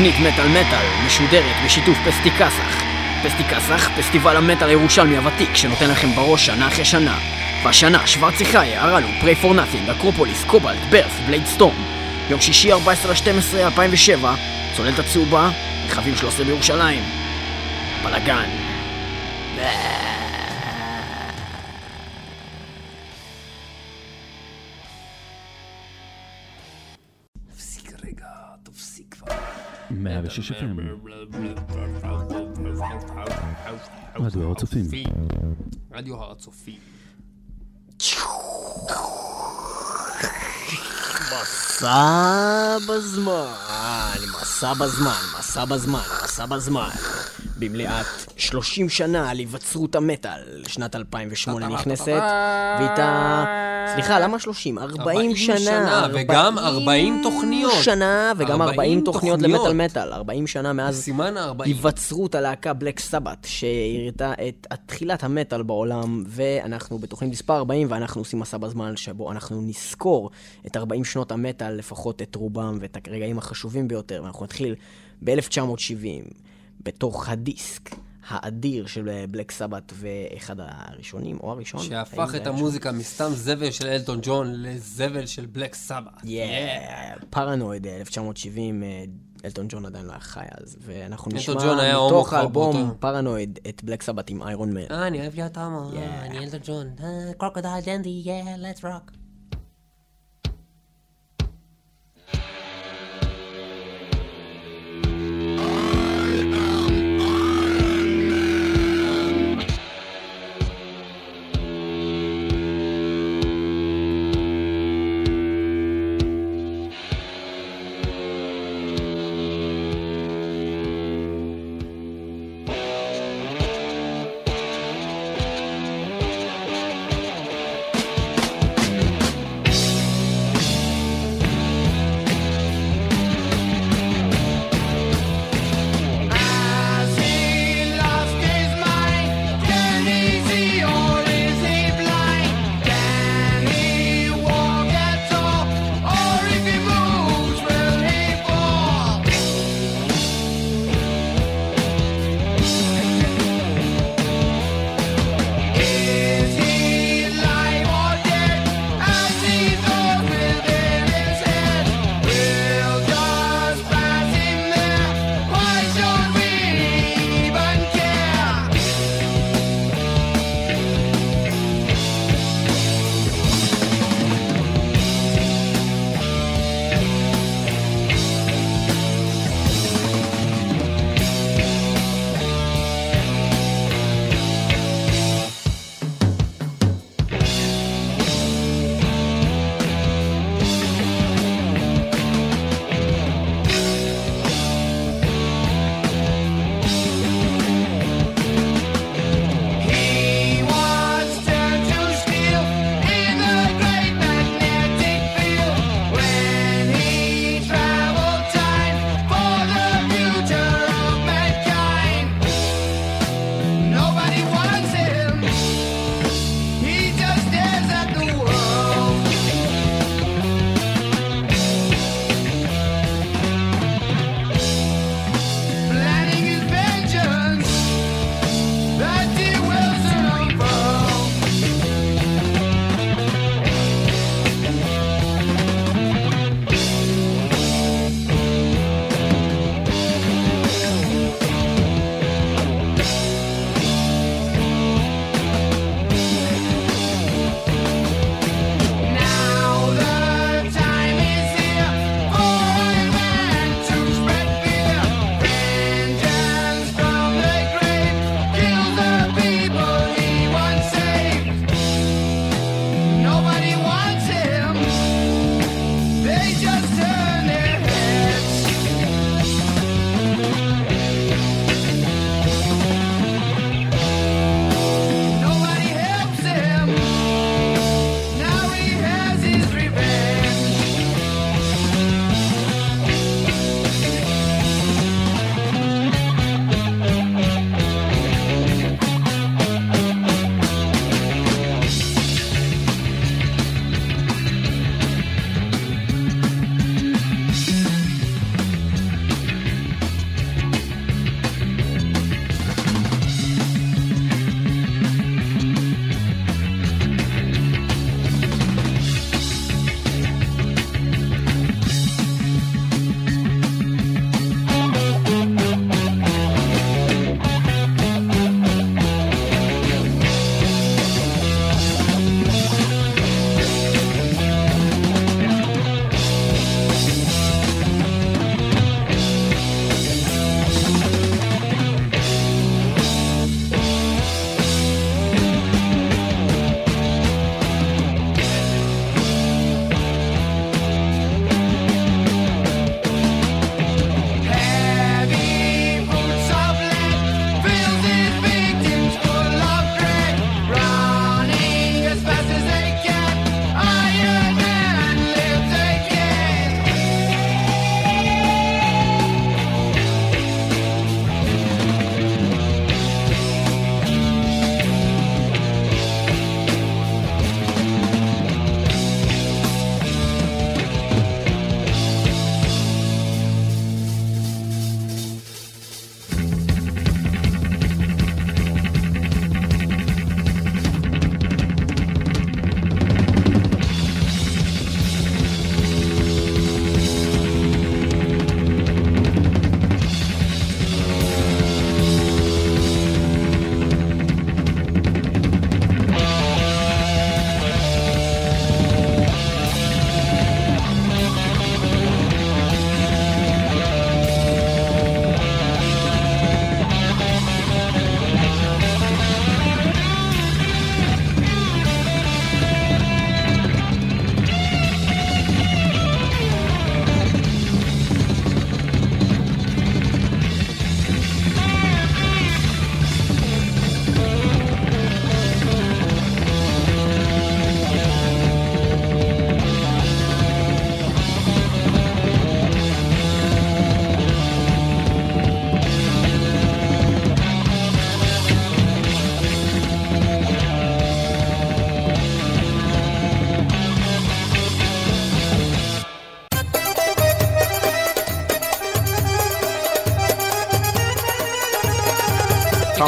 תוכנית מטאל מטאל משודרת בשיתוף פסטי קסח. פסטי קסח, פסטיבל המטאל הירושלמי הוותיק שנותן לכם בראש שנה אחרי שנה. והשנה שוורצי חיה, הרלו, פריי פור נאטינג, אקרופוליס, קובלט, ברף, בלייד סטורם. יום שישי 14 ל-12 2007, צוללת הצהובה, רכבים 13 בירושלים. בלאגן. 106 FM. רדיו הר הצופים. רדיו הר הצופים. מסע בזמן, מסע בזמן, מסע בזמן, מסע בזמן. במליאת 30 שנה על היווצרות המטאל, שנת 2008 נכנסת, ואיתה... סליחה, למה 30? 40 40 שנה. וגם 40 תוכניות. שנה, וגם 40 40 תוכניות. למטאל מטאל. 40 שנה מאז סימן ה-40. היווצרות הלהקה בלק סבת, שהראתה את תחילת המטאל בעולם, ואנחנו בתוכנית מספר 40, ואנחנו עושים מסע בזמן שבו אנחנו נזכור את 40 שנות המטאל, לפחות את רובם ואת הרגעים החשובים ביותר, ואנחנו נתחיל ב-1970, בתוך הדיסק האדיר של בלק סבת, ואחד הראשונים, או הראשון. שהפך את? המוזיקה מסתם זבל של אלטון ג'ון לזבל של בלק סבא. יאה, פרנואיד, 1970, אה, אלטון ג'ון עדיין לא היה חי אז, ואנחנו נשמע מתוך האלבום פרנואיד את בלק סבת עם איירון מן. אה, אני אוהב להיות הומו. אה, אני אלטון ג'ון. קרוקודייל דנדי, yeah, let's rock.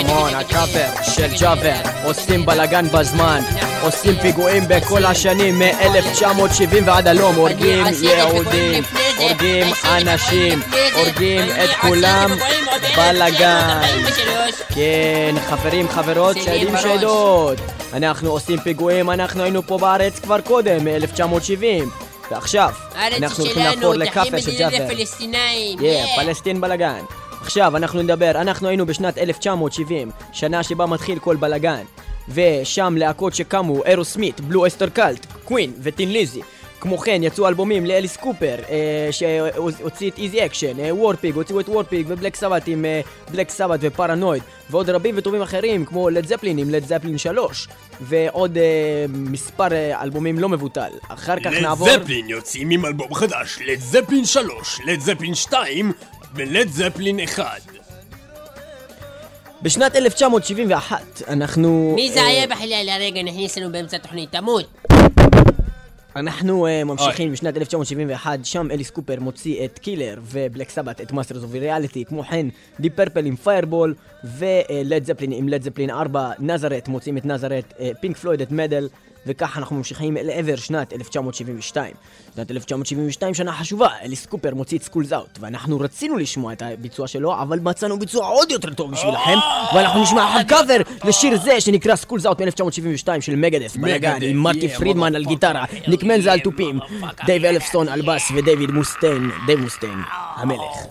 כמון, הקאפר של ג'אבר, עושים בלאגן בזמן, עושים פיגועים בכל השנים מ-1970 ועד הלום, הורגים יהודים, הורגים אנשים, הורגים את כולם, בלאגן. כן, חברים, חברות, שדים שדות. אנחנו עושים פיגועים, אנחנו היינו פה בארץ כבר קודם, מ-1970. ועכשיו, אנחנו הולכים לעבור לכאפר של ג'אבר. פלסטינאים. Yeah, פלסטין בלאגן. עכשיו, אנחנו נדבר, אנחנו היינו בשנת 1970, שנה שבה מתחיל כל בלאגן. ושם להקות שקמו, Aerosmith, Blue Öyster Cult, Queen ו Thin Lizzy. כמו כן, יצאו אלבומים לאליס קופר, אה, שהוציא את Easy Action, אה, Warpig, הוציאו את Warpig ו Black Sabbath עם אה, Black Sabbath ו Paranoid, ועוד רבים וטובים אחרים, כמו Led Zeppelin עם Led Zeppelin 3, ועוד אה, מספר אה, אלבומים לא מבוטל. אחר כך נעבור... Led זפלין יוצאים עם אלבום חדש, Led Zeppelin 3, Led Zeppelin 2 ו Led Zeppelin 1. בשנת 1971 אנחנו... מי זה אה, היה בחלל הרגע נכניס לנו באמצע התוכנית? תמות. אנחנו אה, ממשיכים בשנת 1971, שם אליס קופר מוציא את Killer ו Black Sabbath את Masters of Reality, כמו כן Deep Purple עם Fireball ו Led Zeppelin עם Led Zeppelin 4, Nazareth מוצאים את Nazareth, Pink Floyd את Meddle וככה אנחנו ממשיכים לעבר שנת 1972. שנת 1972 שנה חשובה, אליס קופר מוציא את School's Out ואנחנו רצינו לשמוע את הביצוע שלו אבל מצאנו ביצוע עוד יותר טוב בשבילכם ואנחנו נשמע אחר קאבר לשיר זה שנקרא School's Out מ-1972 של Megadeth בלאגן עם מרטי פרידמן על גיטרה, ניק מנזה על תופים, דייב אלפסון על בס ודייוויד מוסטיין, דייב מוסטיין, המלך.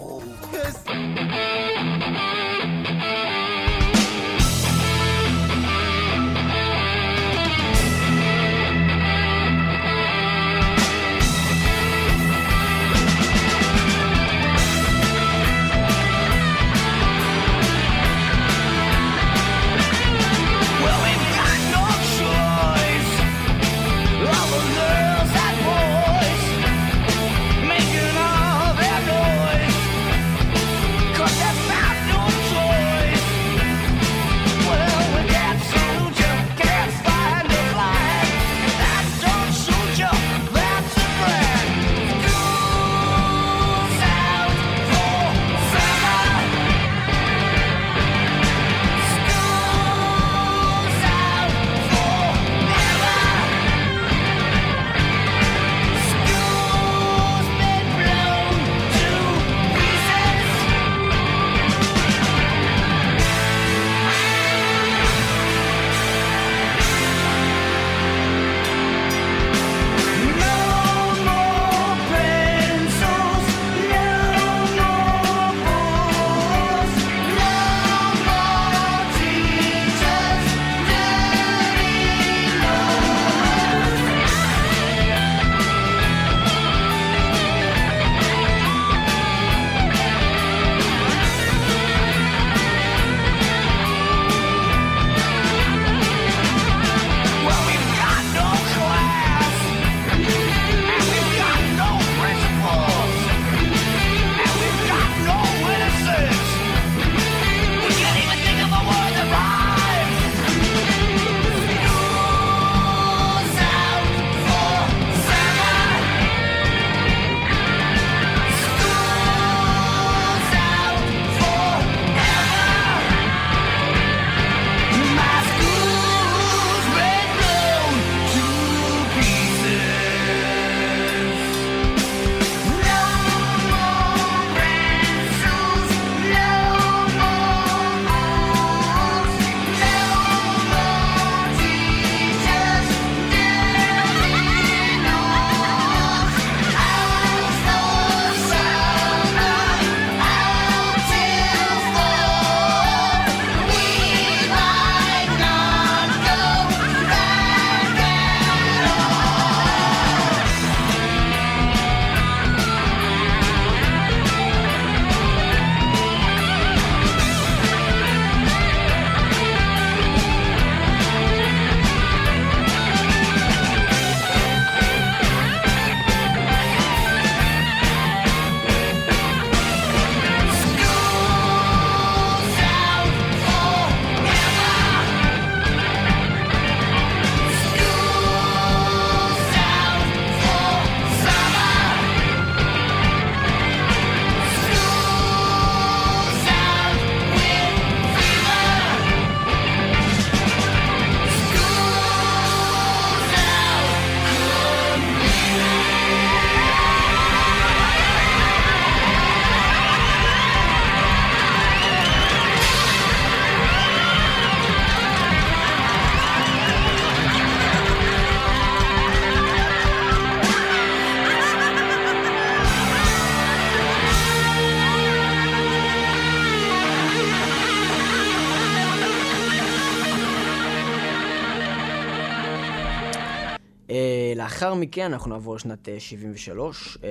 מכן אנחנו נעבור לשנת אה, 73, אה,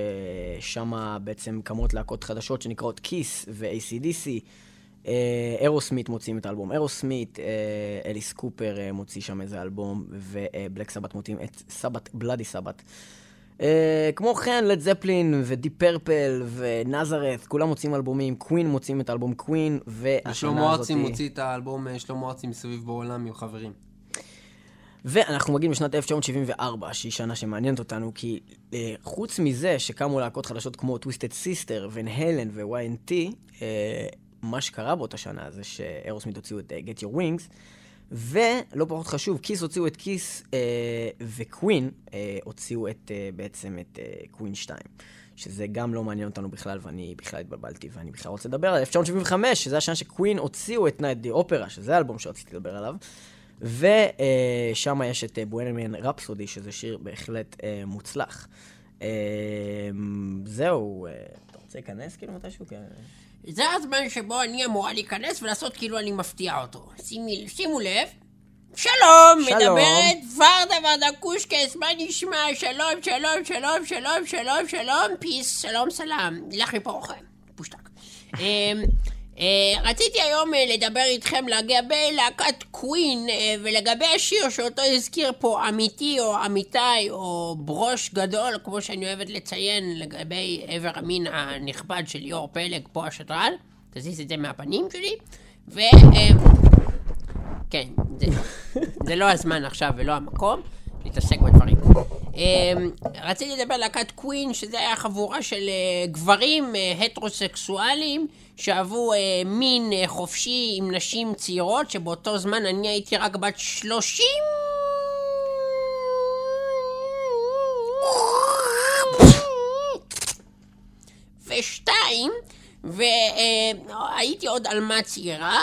שם בעצם קמות להקות חדשות שנקראות כיס ו-ACDC. אה, אירוסמית מוציאים את האלבום אירוסמית, אה, אליס קופר אה, מוציא שם איזה אלבום, ובלק סבת מוציאים את סבת, בלאדי סבת. אה, כמו כן, לד זפלין ודיפ פרפל ונזרת, כולם מוציאים אלבומים, קווין מוציאים את האלבום קווין, והשנה ושלמה הזאתי... ארצי מוציא את האלבום אה, שלמה ארצי מסביב בעולם עם חברים. ואנחנו מגיעים לשנת 1974, שהיא שנה שמעניינת אותנו, כי אה, חוץ מזה שקמו להקות חדשות כמו Twisted Sister, Van Halen ו-Y&T, אה, מה שקרה באותה שנה זה ש-Aerosmith הוציאו את אה, Get Your Wings, ולא פחות חשוב, Kiss הוציאו את Kiss, אה, ו-Queen אה, הוציאו את, אה, בעצם את Queen 2. שזה גם לא מעניין אותנו בכלל, ואני בכלל התבלבלתי, ואני בכלל רוצה לדבר על 1975, שזה השנה ש-Queen הוציאו את Night at the Opera, שזה האלבום שרציתי לדבר עליו. ושם יש את בואנמיאן רפסודי, שזה שיר בהחלט אה, מוצלח. אה, זהו, אה, אתה רוצה להיכנס כאילו מתישהו? זה הזמן שבו אני אמורה להיכנס ולעשות כאילו אני מפתיע אותו. שימי, שימו לב. שלום, שלום. מדברת ורדה ורדה קושקס, מה נשמע? שלום, שלום, שלום, שלום, שלום, שלום, פיס, שלום, סלאם. לך מפה אוכל, פושטק. אה, רציתי היום אה, לדבר איתכם לגבי להקת קווין אה, ולגבי השיר שאותו הזכיר פה עמיתי או עמיתי או ברוש גדול, כמו שאני אוהבת לציין לגבי איבר המין הנכבד של ליאור פלג, פה השדרן. תזיז את זה מהפנים שלי. ו... כן, זה, זה לא הזמן עכשיו ולא המקום להתעסק בדברים. רציתי לדבר על להקת קווין, שזה היה חבורה של גברים הטרוסקסואלים שאהבו אה, מין אה, חופשי עם נשים צעירות, שבאותו זמן אני הייתי רק בת שלושים. ושתיים, והייתי עוד עלמה צעירה,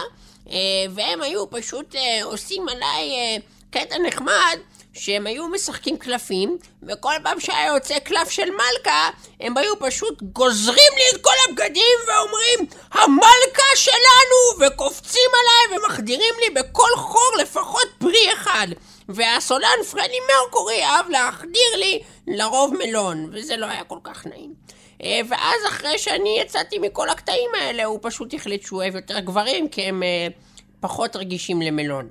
אה, והם היו פשוט אה, עושים עליי אה, קטע נחמד, שהם היו משחקים קלפים, וכל פעם שהיה יוצא קלף של מלכה, הם היו פשוט גוזרים לי את כל הבגדים ואומרים, המלכה שלנו! וקופצים עליי ומחדירים לי בכל חור לפחות פרי אחד. והסולן פרדי מרקורי אהב להחדיר לי לרוב מלון, וזה לא היה כל כך נעים. אה, ואז אחרי שאני יצאתי מכל הקטעים האלה, הוא פשוט החליט שהוא אוהב יותר גברים, כי הם אה, פחות רגישים למלון.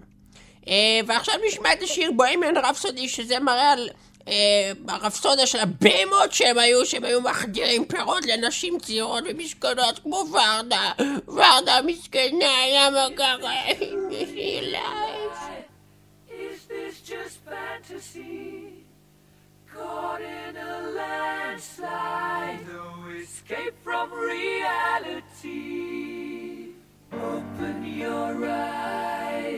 אה, ועכשיו נשמע את השיר בוהמיאן רפסודי, שזה מראה על אה, הרפסודה של הבהמות שהם היו, שהם היו מחדירים פירות לנשים צעירות ומסכנות כמו ורדה. ורדה מסכנה, למה fantasy? Caught in a landslide, no escape from reality. Open your eyes,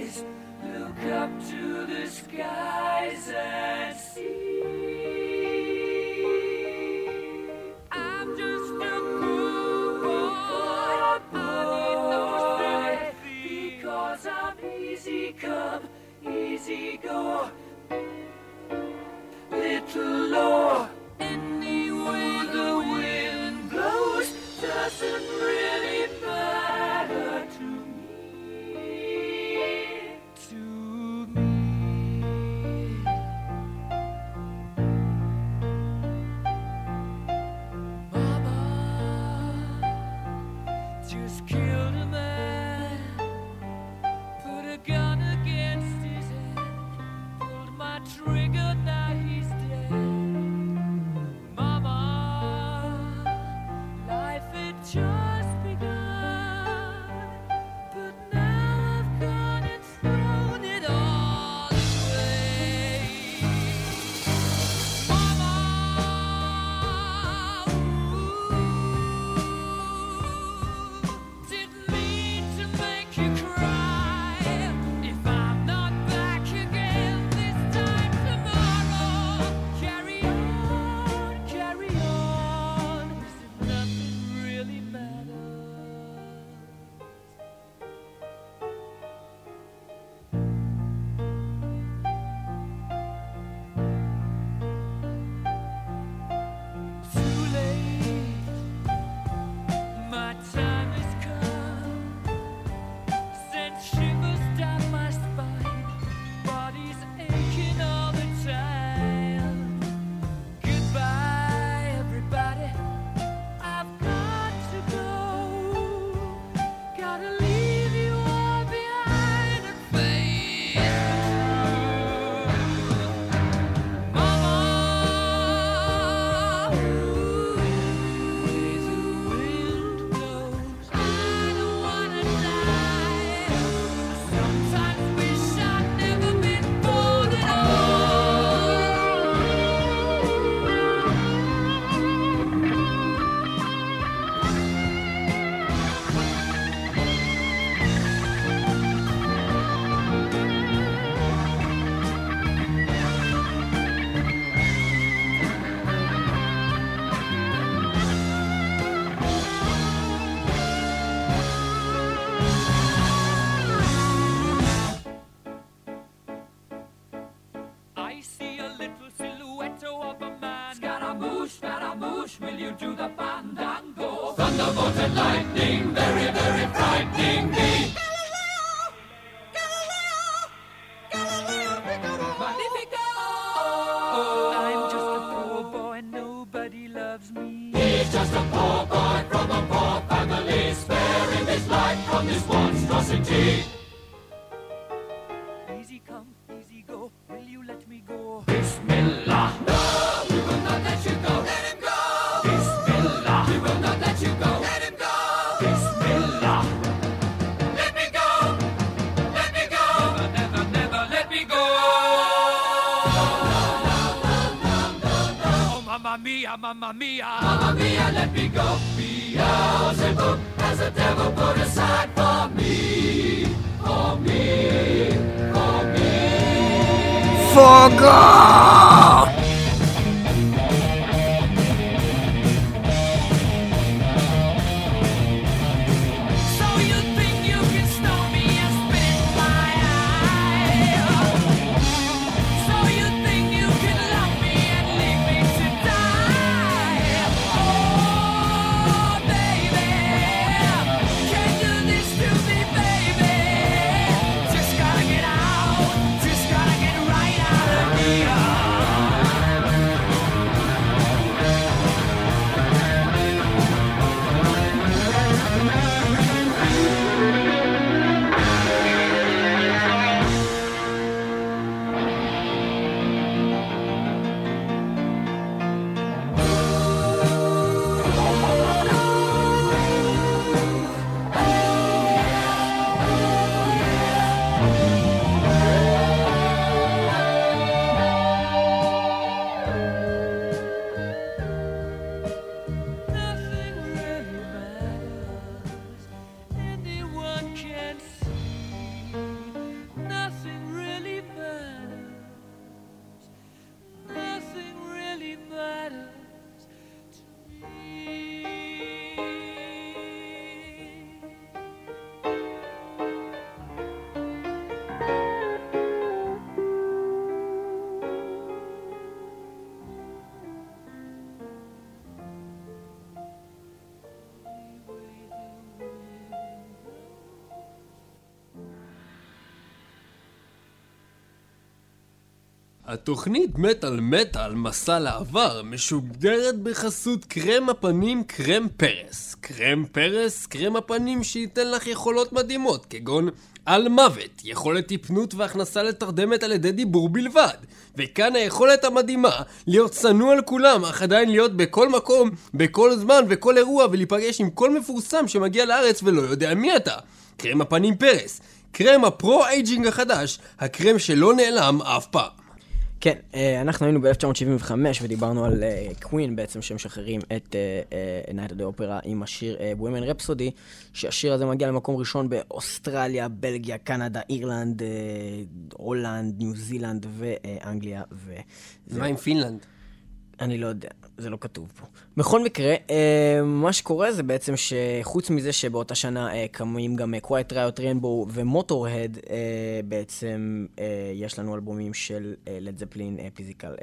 mamma mia. Mamma mia, let me go. Beelzebub has the devil put aside for me. For me. For me. So התוכנית מטאל מטאל מסע לעבר משוגרת בחסות קרם הפנים קרם פרס. קרם פרס, קרם הפנים שייתן לך יכולות מדהימות, כגון על מוות, יכולת טיפנות והכנסה לתרדמת על ידי דיבור בלבד. וכאן היכולת המדהימה להיות צנוע על כולם, אך עדיין להיות בכל מקום, בכל זמן וכל אירוע ולהיפגש עם כל מפורסם שמגיע לארץ ולא יודע מי אתה. קרם הפנים פרס. קרם ה pro-aging החדש, הקרם שלא נעלם אף פעם. כן, אה, אנחנו היינו ב-1975 ודיברנו על Queen בעצם שמשחררים את Night at the Opera עם השיר Bohemian Rhapsody, שהשיר הזה מגיע למקום ראשון באוסטרליה, בלגיה, קנדה, אירלנד, אה, הולנד, ניו זילנד ואנגליה. מה עם פינלנד? אני לא יודע, זה לא כתוב פה. בכל מקרה, אה, מה שקורה זה בעצם שחוץ מזה שבאותה שנה אה, קמים גם אה, Quiet Riot Rainbow ו-Motörhead, אה, בעצם אה, יש לנו אלבומים של Led Zeppelin, Physical,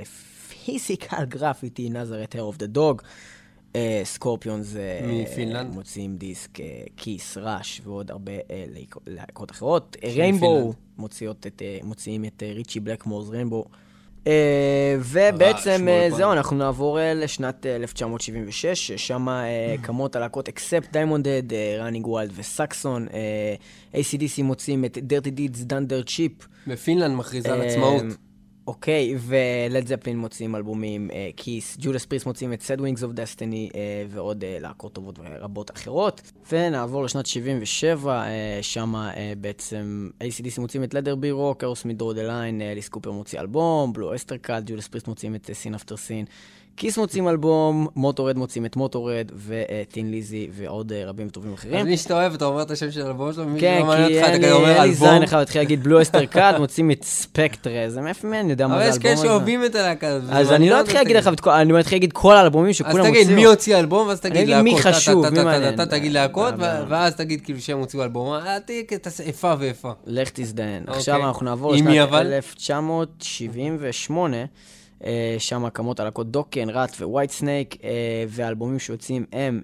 Physical Graffiti, Nazareth, Hair of the Dog. Scorpions... מפינלנד? מוציאים דיסק, אה, Kiss, Rush ועוד הרבה אה, להקות אחרות. Rainbow אה, מוציאים את אה, Ritchie Blackmore's Rainbow. אה, ובעצם אה. זהו, אנחנו נעבור אה, לשנת אה, 1976, ששם אה, קמות הלהקות אקספט דיימונדד, ראנינג ווילד וסקסון. ACDC מוצאים את Dirty Deeds Done Dirt Cheap. בפינלנד מכריזה על עצמאות. אוקיי, ולד זפלין מוצאים אלבומים, Kiss, Judas Priest מוצאים את Sad Wings of Destiny אה, ועוד אה, להקות טובות רבות אחרות. ונעבור לשנת 77, שם בעצם ACDC מוצאים את Let There Be Rock, Aerosmith Draw the Line, Alice Cooper מוציא אלבום, Blue Öyster Cult, Judas Priest מוצאים את Sin After Sin. Kiss מוצאים אלבום, Motörhead מוצאים את Motörhead, ו-Thin Lizzy ועוד אה, רבים וטובים אחרים. אז מי שאתה אוהב, אתה אומר את השם של האלבום שלו, כן, שלא מעניין כי אותך, אתה אין כזה לי אומר אין לי אלבום. זין אחד, להתחיל להגיד בלו אסטר קאד, מוצאים את ספקטרה, זה מאיפה מי, אני יודע מה אבל זה יש האלבום כאלה הזה. שאוהבים את הלהקה הזאת. אז אני לא אתחיל להגיד. לך אני אתחיל להגיד כל האלבומים אז שכולם תגיד הוציאו. מי הוציא אלבום, ואז תגיד להקות. מי חשוב, מי מעניין. טה, תגיד להקות, ו- ו- ואז תגיד כאילו שהם הוציאו אלבום. אה, איפה ואיפה. לך תזדיין. אוקיי. עכשיו אנחנו נעבור עם מי לשנת אבל? 1978. אה, שם קמות הלהקות דוקן, ראט ווייט סנייק, אה, והאלבומים שיוצאים הם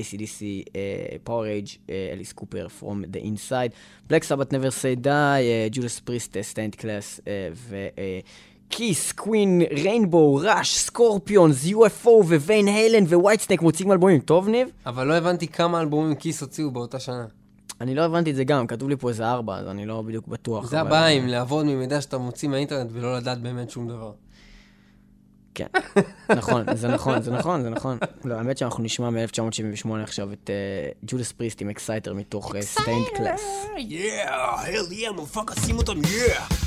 ACDC, Powerage, Alice Cooper, From the Inside, Black Sabbath never say die, Judas Priest, Stained Class, ו... Kiss, Queen, Rainbow, Rush, Scorpions, UFO ו-Van Halen White Whitesnake מוציאים אלבומים. טוב, ניב? אבל לא הבנתי כמה אלבומים Kiss הוציאו באותה שנה. אני לא הבנתי את זה גם, כתוב לי פה איזה ארבע, אז אני לא בדיוק בטוח. זה הבעיה עם לעבוד ממידע שאתה מוציא מהאינטרנט ולא לדעת באמת שום דבר. כן, נכון, זה נכון, זה נכון, זה נכון. לא, האמת שאנחנו נשמע מ-1978 עכשיו את אה, Judas Priest עם Exciter מתוך Stained Class. Exciter! Yeah, hell yeah! Motherfucker! שים אותם, yeah!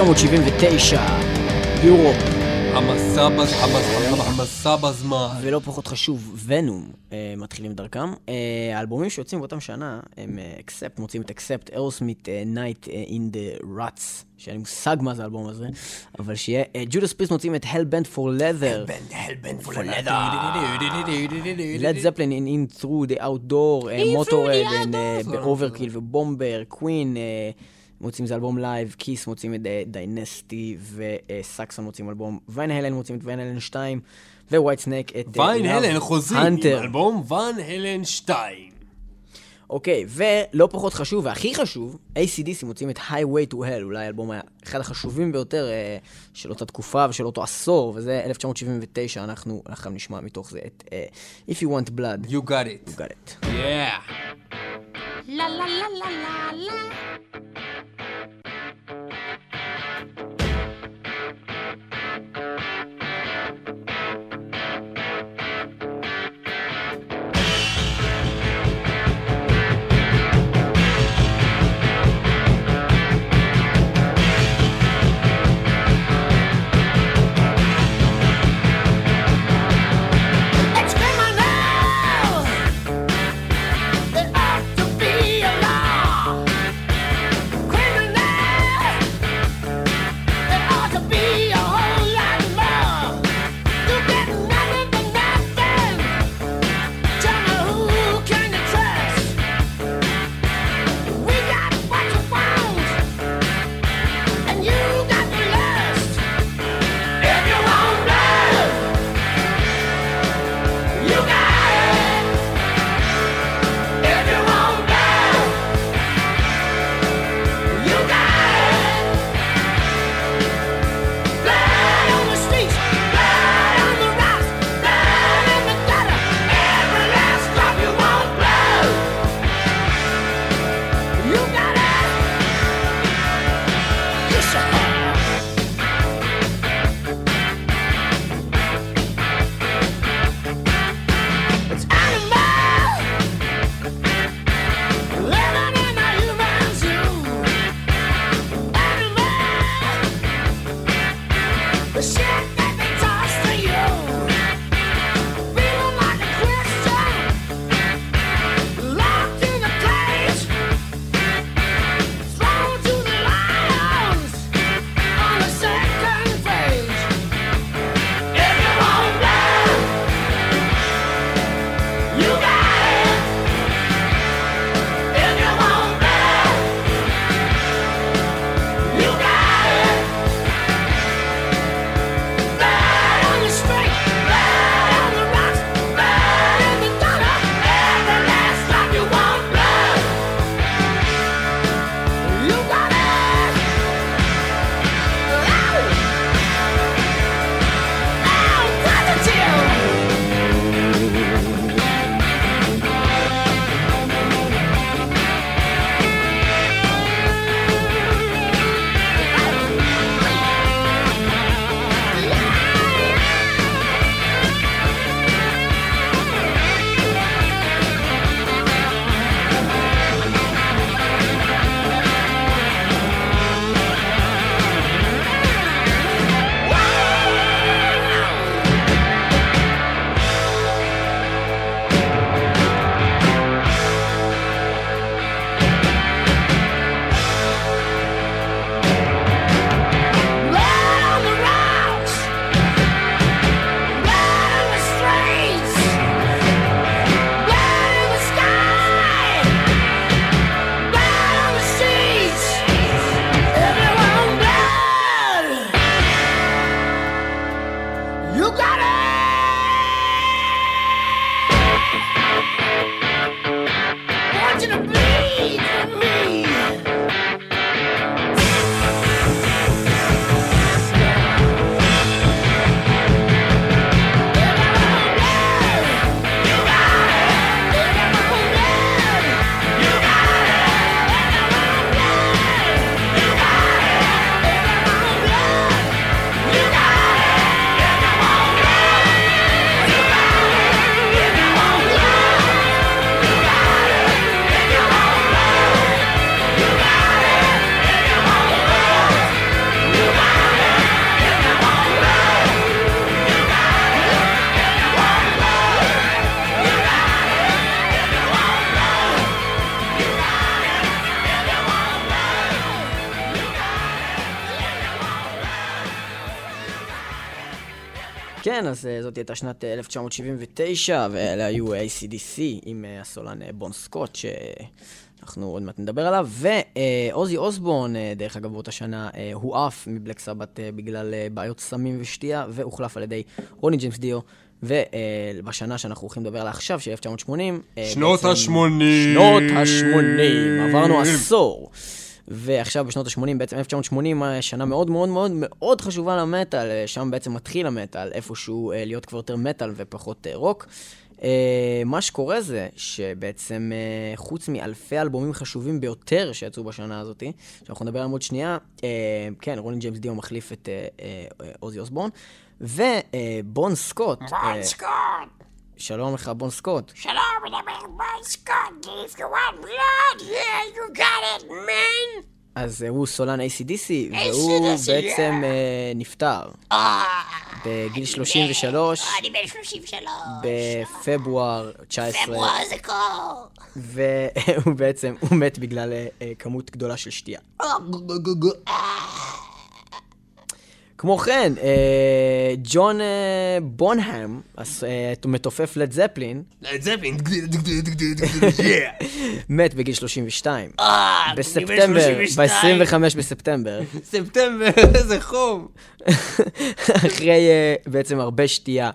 1979, Europe, המסע בז- המסע- המסע בזמן. ולא פחות חשוב, Venom, אה, מתחילים את דרכם. אה, האלבומים שיוצאים באותם שנה הם Accept, מוצאים את Accept, Aerosmith, Night in the Ruts, שאין לי מושג מה זה האלבום הזה, אבל שיהיה, Judas Priest מוצאים את Hellbent for Leather. Hellbent for Led Zeppelin in in through the out door, Motörhead, ב-Overkill ו-Bomber, Queen, מוצאים איזה אלבום לייב, כיס מוצאים את דיינסטי, וסקסון מוצאים אלבום, Van Halen מוצאים את Van Halen 2, Whitesnake את ויין Love הלן חוזרים עם. אלבום Van Halen 2. אוקיי, ולא פחות חשוב, והכי חשוב, ACDC מוצאים את Highway to Hell, אולי האלבום היה אחד החשובים ביותר אה, של אותה תקופה ושל אותו עשור, וזה 1979, אנחנו עכשיו נשמע מתוך זה את אה, If You Want Blood, You got it. You Got It. Yeah. La la la la la la. כן, אז אה, זאת הייתה שנת אה, 1979, ואלה היו אה, ACDC עם אה, הסולן אה, בון סקוט, שאנחנו עוד מעט נדבר עליו, ועוזי אוסבורן, אה, דרך אגב, באותה שנה, אה, הועף מבלק סבת אה, בגלל אה, בעיות סמים ושתייה, והוחלף על ידי רוני ג'יימס דיו. ובשנה שאנחנו הולכים לדבר עליה עכשיו, של 1980, אה, שנות בעצם- ה-80. שנות ה-80, עברנו עשור. ועכשיו בשנות ה-80, בעצם 1980, אה, שנה מאוד מאוד מאוד מאוד חשובה למטאל, אה, שם בעצם מתחיל המטאל, איפשהו אה, להיות כבר יותר מטאל ופחות רוק. מה שקורה זה שבעצם חוץ מאלפי אלבומים חשובים ביותר שיצאו בשנה הזאת, שאנחנו נדבר עליהם עוד שנייה, כן, רוני ג'יימס דיו מחליף את עוזי אוסבורן, ובון סקוט, בון סקוט! שלום לך בון סקוט, שלום, מדבר בון סקוט, if you want blood, yeah, you got it, man! אז אה, הוא סולן ACDC, והוא בעצם אה, נפטר אה, בגיל 33, אני בן 33. בפברואר 19, פברואר זה קור. והוא בעצם, הוא מת בגלל כמות גדולה של שתייה. כמו כן, אה, ג'ון אה, בונהאם, הס- אה, מתופף לד זפלין, לד זפלין. מת בגיל 32. אה, אני בן בספטמבר, 32. ב-25 בספטמבר, ספטמבר, איזה חום. אחרי אה, בעצם הרבה שתייה.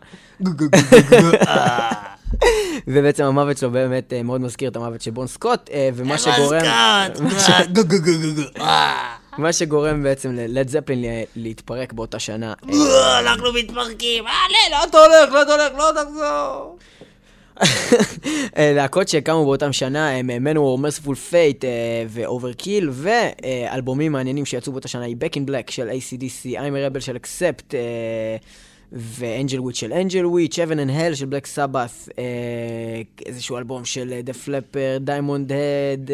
ובעצם המוות שלו באמת אה, מאוד מזכיר את המוות של בון סקוט, אה, ומה שגורם... מה ש- מה שגורם בעצם ללד זפלין להתפרק באותה שנה. אה, אה, אנחנו מתפרקים, אה, לא, הולך? לאן אתה הולך? לא תחזור. אה, להקות שקמו באותם שנה הם Manowar, Mercyful Fate ו-Overkill, ואלבומים מעניינים שיצאו באותה שנה היא Back in Black של ACDC, I'm a Rebel של Accept, ו-Angel Witch של Angel Witch, Heaven and Hell של Black Sabbath, איזשהו אלבום של Def Leppard, Diamond Head,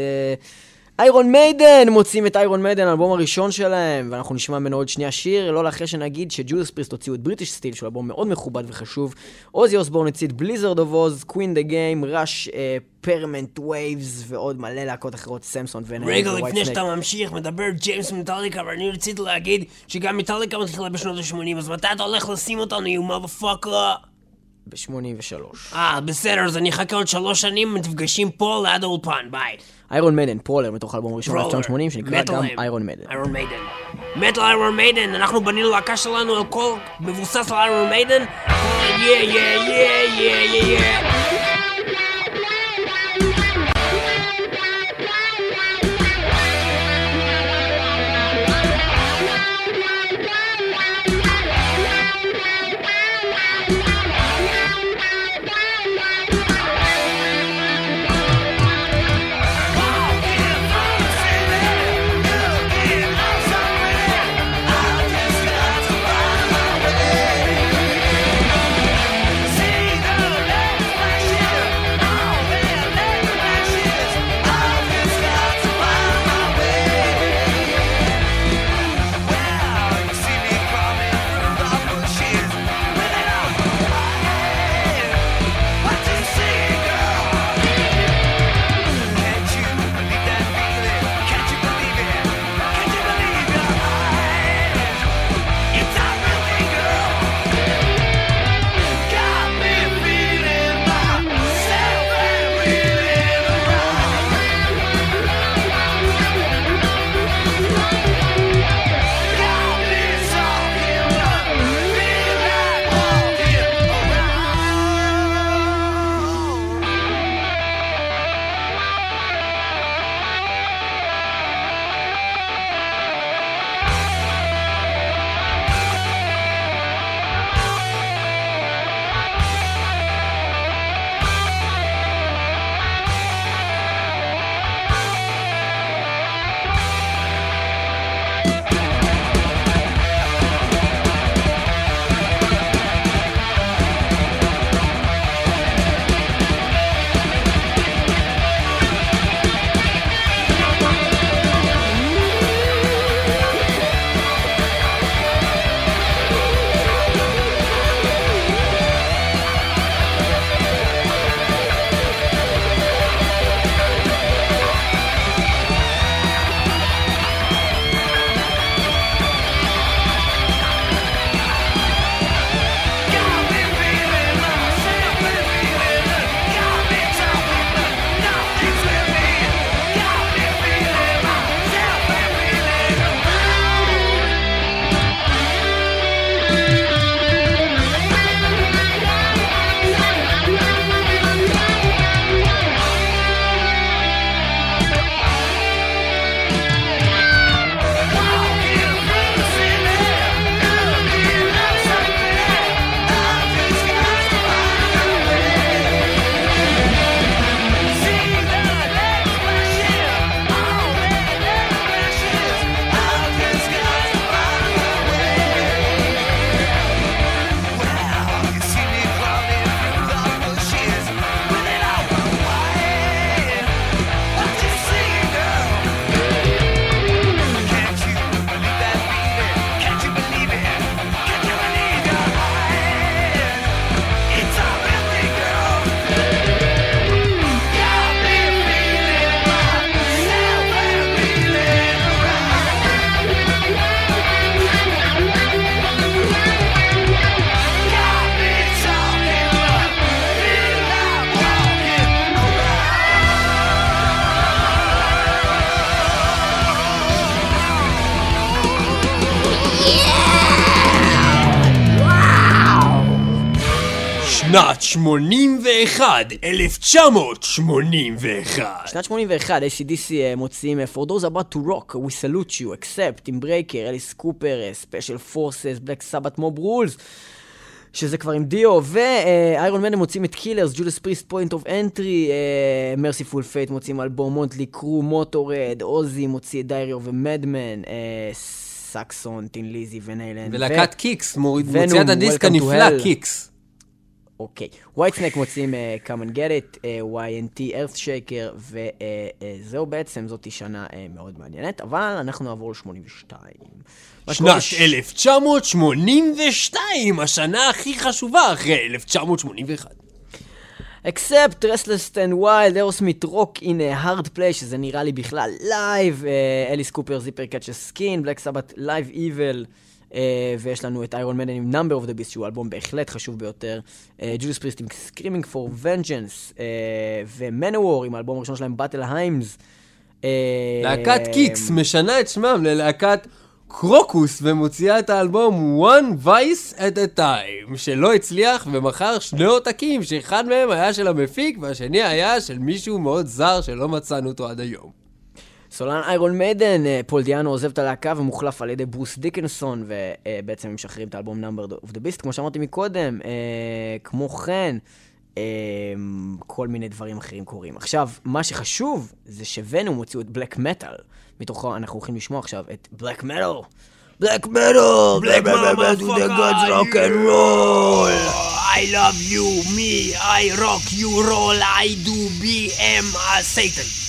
Iron Maiden, מוצאים את Iron Maiden, האלבום הראשון שלהם, ואנחנו נשמע ממנו עוד שנייה שיר, לא לאחרי שנגיד ש-Judas Priest הוציאו את British Steel, שהוא אלבום מאוד מכובד וחשוב, Ozzy Osbourne את Blizzard of Ozz, Queen The Game, Rush Permanent Waves ועוד מלא להקות אחרות, Samson Van Halen רגע, לפני שאתה ממשיך, מדבר James Metallica, ואני רציתי להגיד שגם מטאליקה מתחילה בשנות ה-80, אז מתי אתה הולך לשים אותנו, you motherfucker? ב-83. אה, בסדר, אז אני אחכה עוד שלוש שנים, נפגשים פה ליד האולפן, ביי. Iron Maiden, Prowler, מתוך האלבום הראשון Prowler. ב-1980, שנקרא גם. Iron Maiden. Iron Maiden. Metal Iron Maiden, אנחנו בנינו להקה שלנו על כל מבוסס על Iron Maiden. Yeah yeah yeah yeah yeah yeah 81, 1981. שנת 81, ACDC אה, מוציאים אה, For those about to rock, we salute you, Accept, עם Breaker, Alice Cooper, Special Forces, Black Sabbath Mob Rules, שזה כבר עם Dio, ו-Iron Maiden מוצאים את Killers, Judas Priest Point of Entry, Mercyful Fate מוצאים אלבום Mötley Crüe, Motörhead, Ozzy מוציא את Diary of a Madman, Saxon, Thin Lizzy וניילנד. ולהקת Kix, מוציאה את הדיסק הנפלא. Kix. אוקיי. Whitesnake מוצאים uh, Come and Get It, uh, Y&T Earthshaker, וזהו בעצם, זאתי שנה uh, מאוד מעניינת, אבל אנחנו נעבור ל-82. שנת 1982, השנה הכי חשובה אחרי 1981. Accept Restless and Wild, Aerosmith Rock in a Hard Place, שזה נראה לי בכלל live, Alice Cooper, Zipper Catches Skin, Black Sabbath Live Evil, ויש לנו את איירון מדן עם Number of the Beast, שהוא אלבום בהחלט חשוב ביותר, ג'וליס פריסט עם Screaming for Vengeance, ומנוור עם האלבום הראשון שלהם, Battle Himes. אה, להקת קיקס משנה את שמם ללהקת קרוקוס ומוציאה את האלבום One Vice at a Time, שלא הצליח ומכר שני עותקים, שאחד מהם היה של המפיק והשני היה של מישהו מאוד זר שלא מצאנו אותו עד היום. סולן Iron Maiden, אה, פול דיאנו עוזב את הלהקה ומוחלף על ידי ברוס דיקנסון, ובעצם הם משחררים את האלבום Number of the Beast, כמו שאמרתי מקודם. אה, כמו כן, אה, כל מיני דברים אחרים קורים. עכשיו, מה שחשוב זה ש-Venom הוציאו את Black Metal. מתוכו אנחנו הולכים לשמוע עכשיו את Black Metal. Black Metal! Black Metal! to the gods rock and roll! I love you, me, I rock you roll, I do BM a Satan.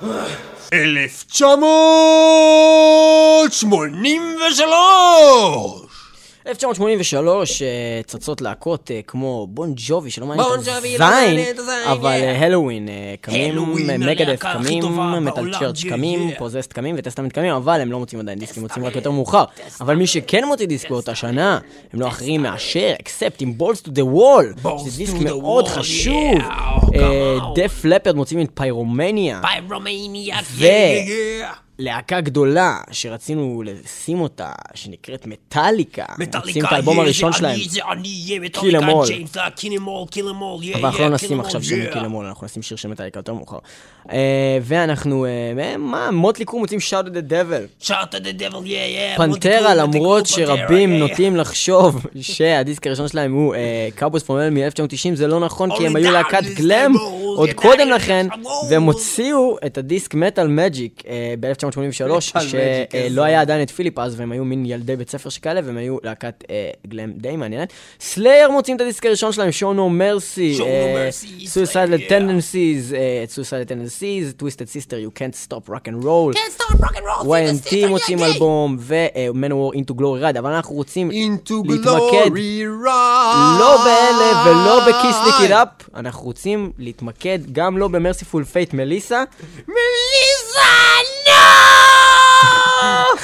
1983! 1983 אה, צצות להקות אה, כמו Bon Jovi, שלא מעניין את לא הזין, מעניין את הזין, אבל. אה, Helloween קמים, Megadeth קמים, בעולם, Church קמים. Possessed קמים ו-Testament קמים, אבל הם לא מוצאים עדיין דיסקים, מוצאים רק יותר מאוחר. אבל מי שכן מוציא דיסק באותה שנה, הם לא אחרים מאשר Accept עם Balls to the Wall, שזה דיסק מאוד חשוב. Def Leppard מוצאים את Pyromania. Pyromaniac. ו- להקה גדולה שרצינו לשים אותה, שנקראת Metallica. Metallica, נשים את האלבום הראשון שלהם. זה אני, זה מטאליקה, ג'יימס, Kill 'Em All, yeah, אבל אנחנו לא נשים עכשיו שיר Kill 'Em All, אנחנו נשים שיר של מטאליקה יותר מאוחר. אה, ואנחנו, אה, אה, מה, Mötley Crüe מוצאים Shout at the Devil. Shout at the Devil, yeah, yeah. Pantera, למרות שרבים נוטים לחשוב שהדיסק הראשון שלהם הוא Cowboys from Hell מ-1990, זה לא נכון, כי הם היו להקת glam עוד קודם לכן, והם הוציאו את הדיסק Metal Magic ב-1990. 1983, שלא היה עדיין את פיליפ אז, והם היו מין ילדי בית ספר שכאלה, והם היו להקת אה, glam די מעניינת. Slayer מוצאים את הדיסק הראשון שלהם, show no mercy, suicide tendencies, אה, suicide tendencies, twisted sister, you can't stop rock and roll. Y&T מוצאים אלבום, ו-Manowar Into Glory Ride, אבל אנחנו רוצים להתמקד לא באלה ולא ב-Kiss Lick It Up, אנחנו רוצים להתמקד גם לא ב-Mercyful Fate Melissa. Melissa!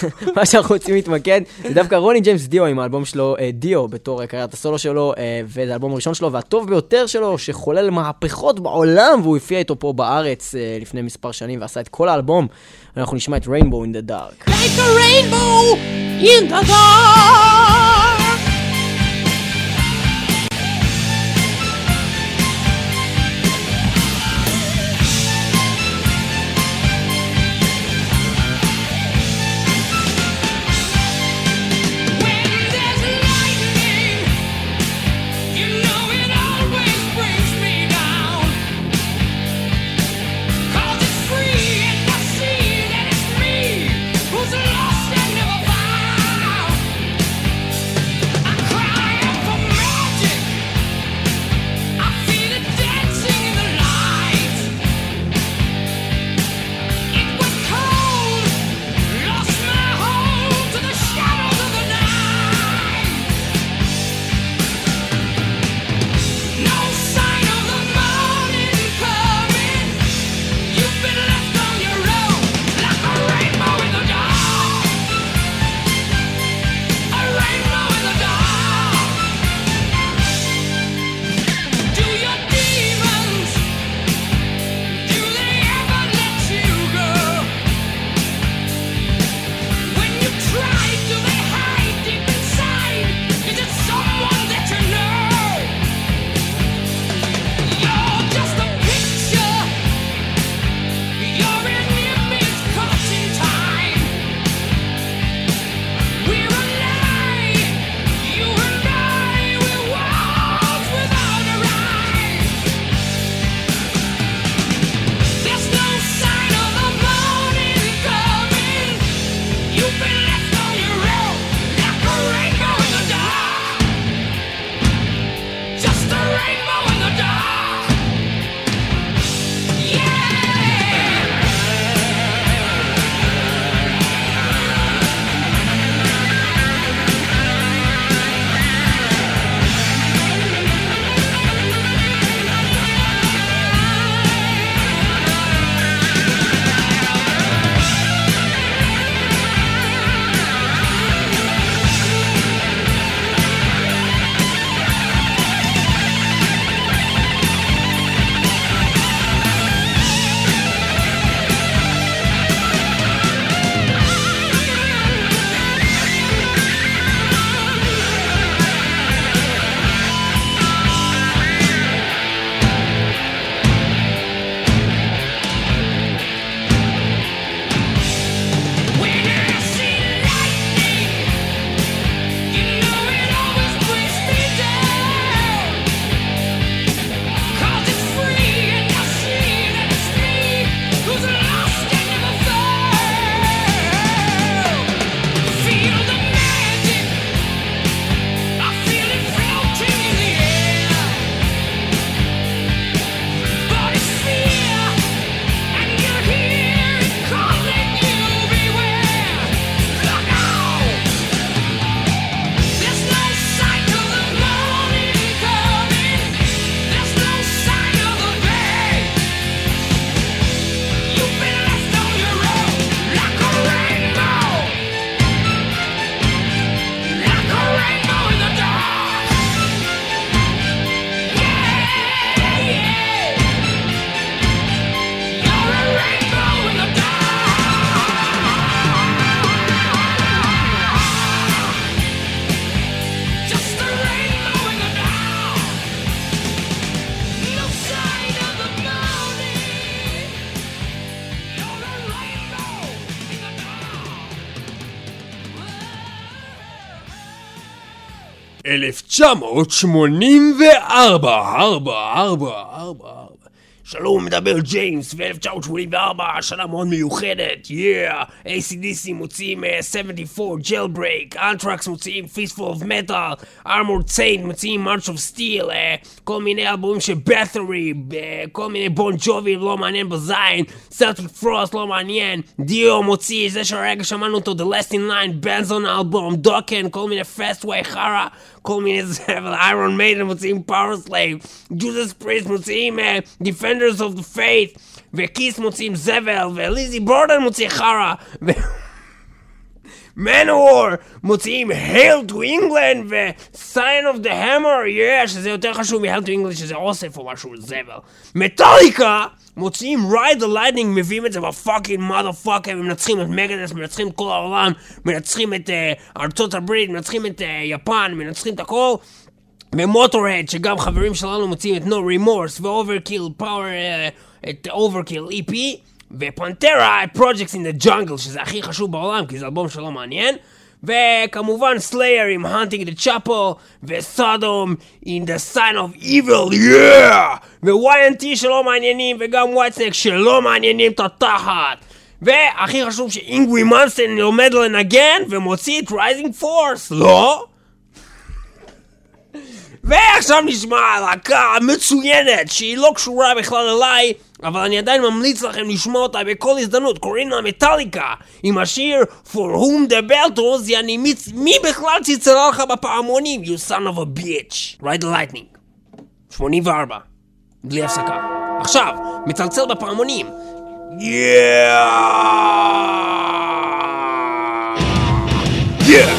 מה שאנחנו רוצים להתמקד זה דווקא רוני ג'יימס דיו עם האלבום שלו, אה, Dio, בתור אה, קריירת הסולו שלו, אה, וזה האלבום הראשון שלו והטוב ביותר שלו, שחולל מהפכות בעולם, והוא הופיע איתו פה בארץ לפני מספר שנים ועשה את כל האלבום, ואנחנו נשמע את Rainbow in the Dark. Like a rainbow in the dark. 1984, ארבע, ארבע, ארבע, ארבע. שלום, מדבר ג'יימס, ו-1984, שנה מאוד מיוחדת, yeah, ACDC מוציאים אה, 74, Jailbreak, Anthrax מוציאים Fistful of Metal, Armored Saint מוציאים March Steel, אה, כל מיני אלבומים של Bathory, כל מיני Bon Jovi לא מעניין בזין, Celtic Frost לא מעניין, Dio מוציא זה שהרגע שמענו אותו, The Last in Line, בנזון אלבום, Dokken, כל מיני Fastway חרא, כל מיני זבל, Iron Maiden מוציאים Powerslave, Judas Priest מוציאים Defenders of the Faith, ו-Kiss מוציאים זבל, ו-Lizzy Borden מוציא חרא, ו... Manowar מוציאים Hail to England ו-Sign of the Hammer, yeah, שזה יותר חשוב מ-Hail to England, שזה אוסף או משהו זבל. מטאליקה מוציאים Ride the Lightning, מביאים את זה בפאקינג mother fucker, הם מנצחים את Megadeth, מנצחים את כל העולם, מנצחים את uh, ארצות הברית, מנצחים את uh, יפן, מנצחים את הכל. ו-Motörhead, שגם חברים שלנו מוציאים את No Remorse ו-Overkill Power, uh, את Overkill EP, ו-Pantera, Projects in the Jungle, שזה הכי חשוב בעולם, כי זה אלבום שלא מעניין. וכמובן Slayer עם Haunting the Chapel, ו-Sodom In the Sign of Evil, yeah! ו- Y&T שלא מעניינים, וגם Whitesnake שלא מעניינים את התחת. והכי חשוב שאינגווי מלמסטין לומד לנגן ומוציא את Rising Force, לא? ועכשיו נשמע להקה מצוינת שהיא לא קשורה בכלל אליי אבל אני עדיין ממליץ לכם לשמוע אותה בכל הזדמנות. קוראים לה מטאליקה עם השיר For whom the bell tolls יעני מי, מי בכלל צלצלה לך בפעמונים? You son of a bitch. Ride the lightning. 84 בלי הפסקה. עכשיו מצלצל בפעמונים. Yeah! Yeah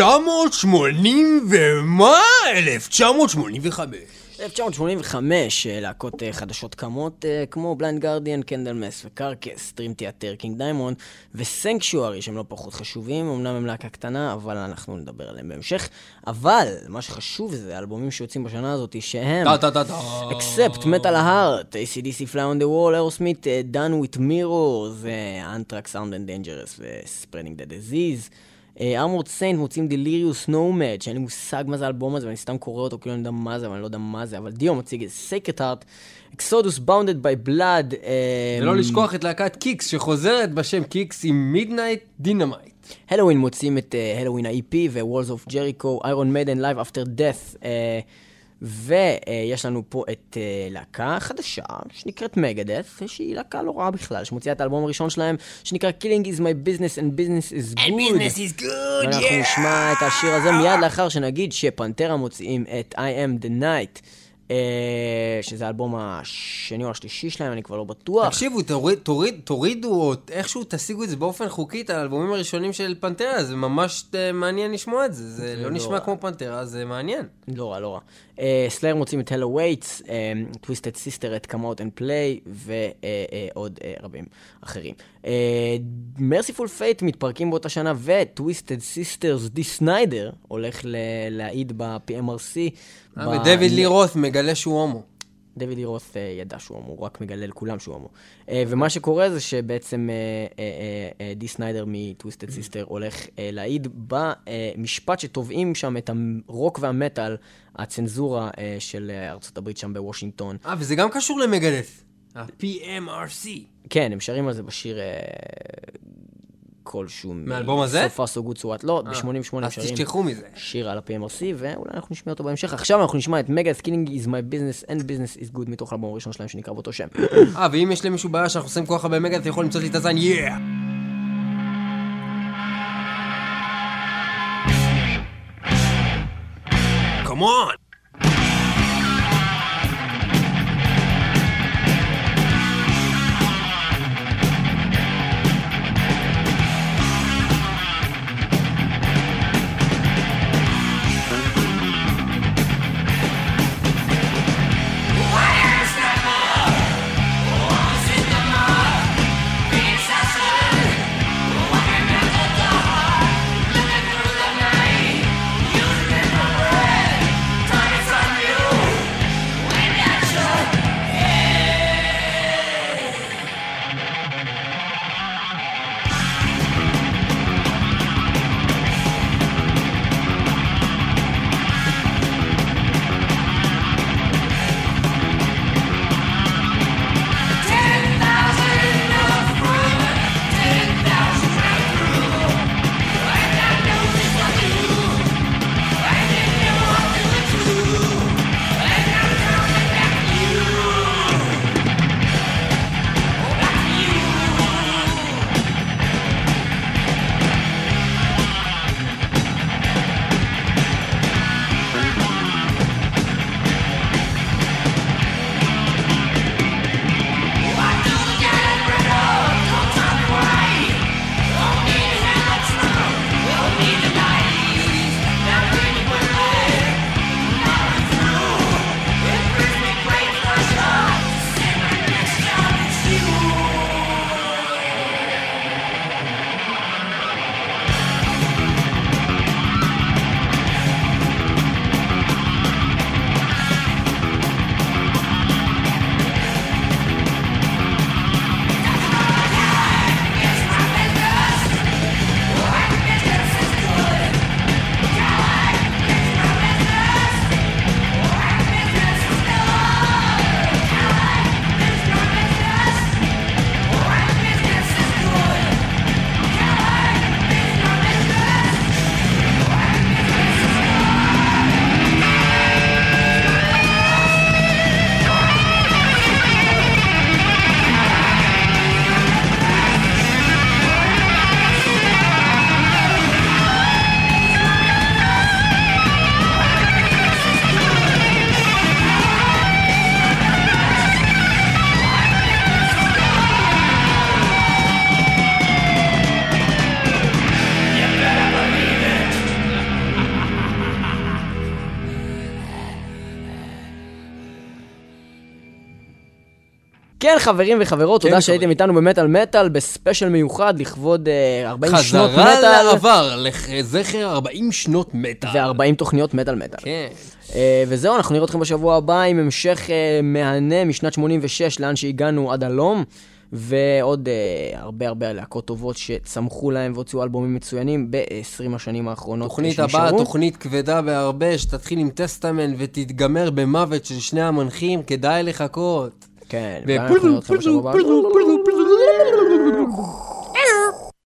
1980 ומה? 1985. 1985, אה, להקות אה, חדשות קמות אה, כמו Blind Guardian, Candlemass ו-Carcass, Dream Theater, King Diamond ו-Sanctuary שהם לא פחות חשובים, אמנם הם להקה קטנה, אבל אנחנו נדבר עליהם בהמשך. אבל מה שחשוב זה האלבומים שיוצאים בשנה הזאת שהם... טה טה טה טה. Accept Metal Heart, ACDC Fly on the Wall, Aerosmith, uh, Done with Mirrors, uh, Anthrax Armed and Dangerous ו-Spreading the Disease. ארמורד סיינט מוצאים דליריוס נומד, שאין לי מושג מה זה האלבום הזה, ואני סתם קורא אותו כאילו אני יודע מה זה, אבל אני לא יודע מה זה, אבל Dio מוציא את Sacred Heart, Exodus Bonded by Blood. ולא לשכוח את להקת Kix שחוזרת בשם Kix עם Midnite Dynamite. Helloween מוציאים את Helloween ה-EP ו-Walls of Jericho, Iron Maiden Live After Death. אה, ויש לנו פה את אה, להקה חדשה שנקראת Megadeth, שהיא להקה לא רעה בכלל, שמוציאה את האלבום הראשון שלהם, שנקרא Killing is my business and business is good. And business is good, ואנחנו yeah. נשמע את השיר הזה מיד לאחר שנגיד ש Pantera מוציאים את I am the night, אה, שזה האלבום השני או השלישי שלהם, אני כבר לא בטוח. תקשיבו, תוריד, תוריד, תורידו או איכשהו תשיגו את זה באופן חוקי, את האלבומים הראשונים של Pantera, זה ממש אה, מעניין לשמוע את זה, זה לא לא נשמע רע. כמו Pantera, זה מעניין. לא רע, לא רע. Slayer מוציאים את Hell Awaits, Twisted Sister, את Come Out and Play, ועוד רבים אחרים. Mercyful Fate מתפרקים באותה שנה, ו Twisted Sister's Dee Snider הולך להעיד ב-PMRC. אה, ו David Lee Roth מגלה שהוא הומו. David Lee Roth אה, ידע שהוא הומו, הוא רק מגלה לכולם שהוא הומו. אה, ומה שקורה זה שבעצם אה, Dee Snider מ Twisted Sister הולך להעיד במשפט שתובעים שם את הרוק והמטאל, הצנזורה של ארצות הברית שם בוושינגטון. אה, וזה גם קשור ל Megadeth. ה-PMRC. כן, הם שרים על זה בשיר כלשהו. מהאלבום הזה? So Far So Good So What. לא, ב-88 הם אז שרים. תשכחו מזה. שיר על ה-PMRC, ואולי אנחנו נשמע אותו בהמשך. עכשיו אנחנו נשמע את Megadeth Killing is my business and business is good מתוך האלבום הראשון שלהם שנקרא באותו שם. אה, ואם יש למישהו בעיה שאנחנו עושים כל כך הרבה מגה, אתה יכול למצוא לי את הזין, yeah! Come on! חברים וחברות, כן, תודה שהייתם. איתנו במטאל מטאל, בספיישל מיוחד לכבוד אה, 40 שנות חזרה מטאל לעבר, לזכר 40 שנות מטאל. ו-40 תוכניות מטאל מטאל. כן. אה, וזהו, אנחנו נראה אתכם בשבוע הבא עם המשך אה, מהנה משנת 86, לאן שהגענו עד הלום, ועוד אה, הרבה הרבה להקות טובות שצמחו להם והוציאו אלבומים מצוינים ב-20 השנים האחרונות תוכנית. הבאה, תוכנית כבדה בהרבה, שתתחיל עם Testament ותיגמר במוות של שני המנחים, כדאי לחכות. כן, ו-